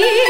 see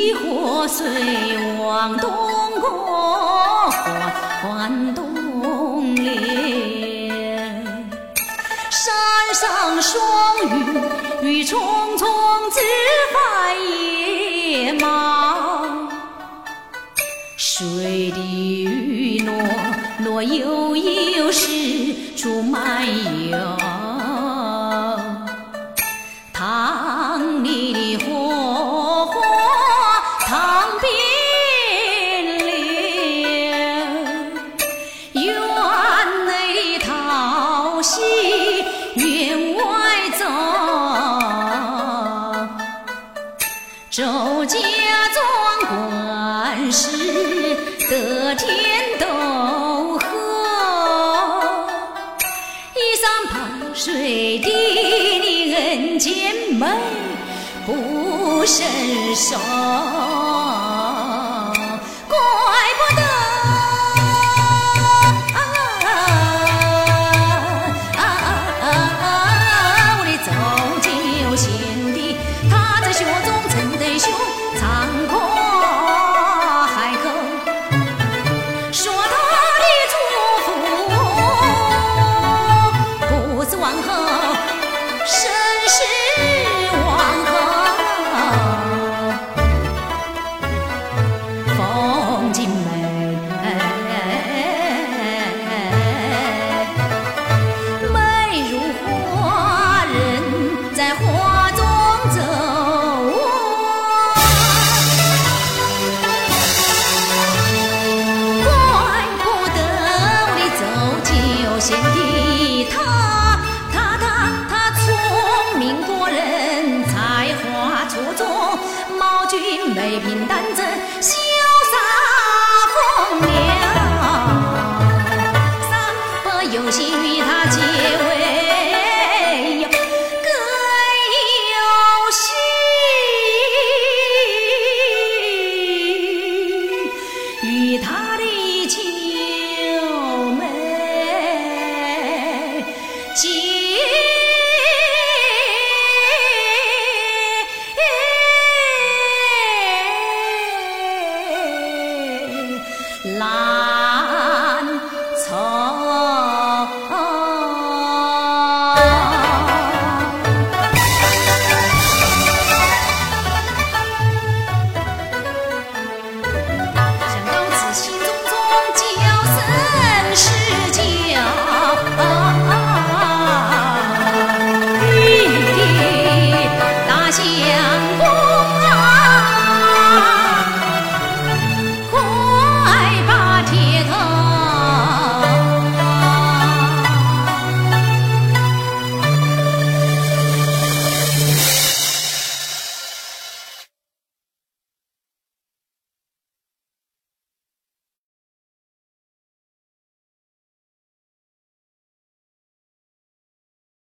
一河水往东过，东流。山上霜雨云重重，枝繁叶茂。水的路，路悠悠，四处漫游。塘里。水滴，你人间美不胜收。君眉平淡正潇洒空流 Ah.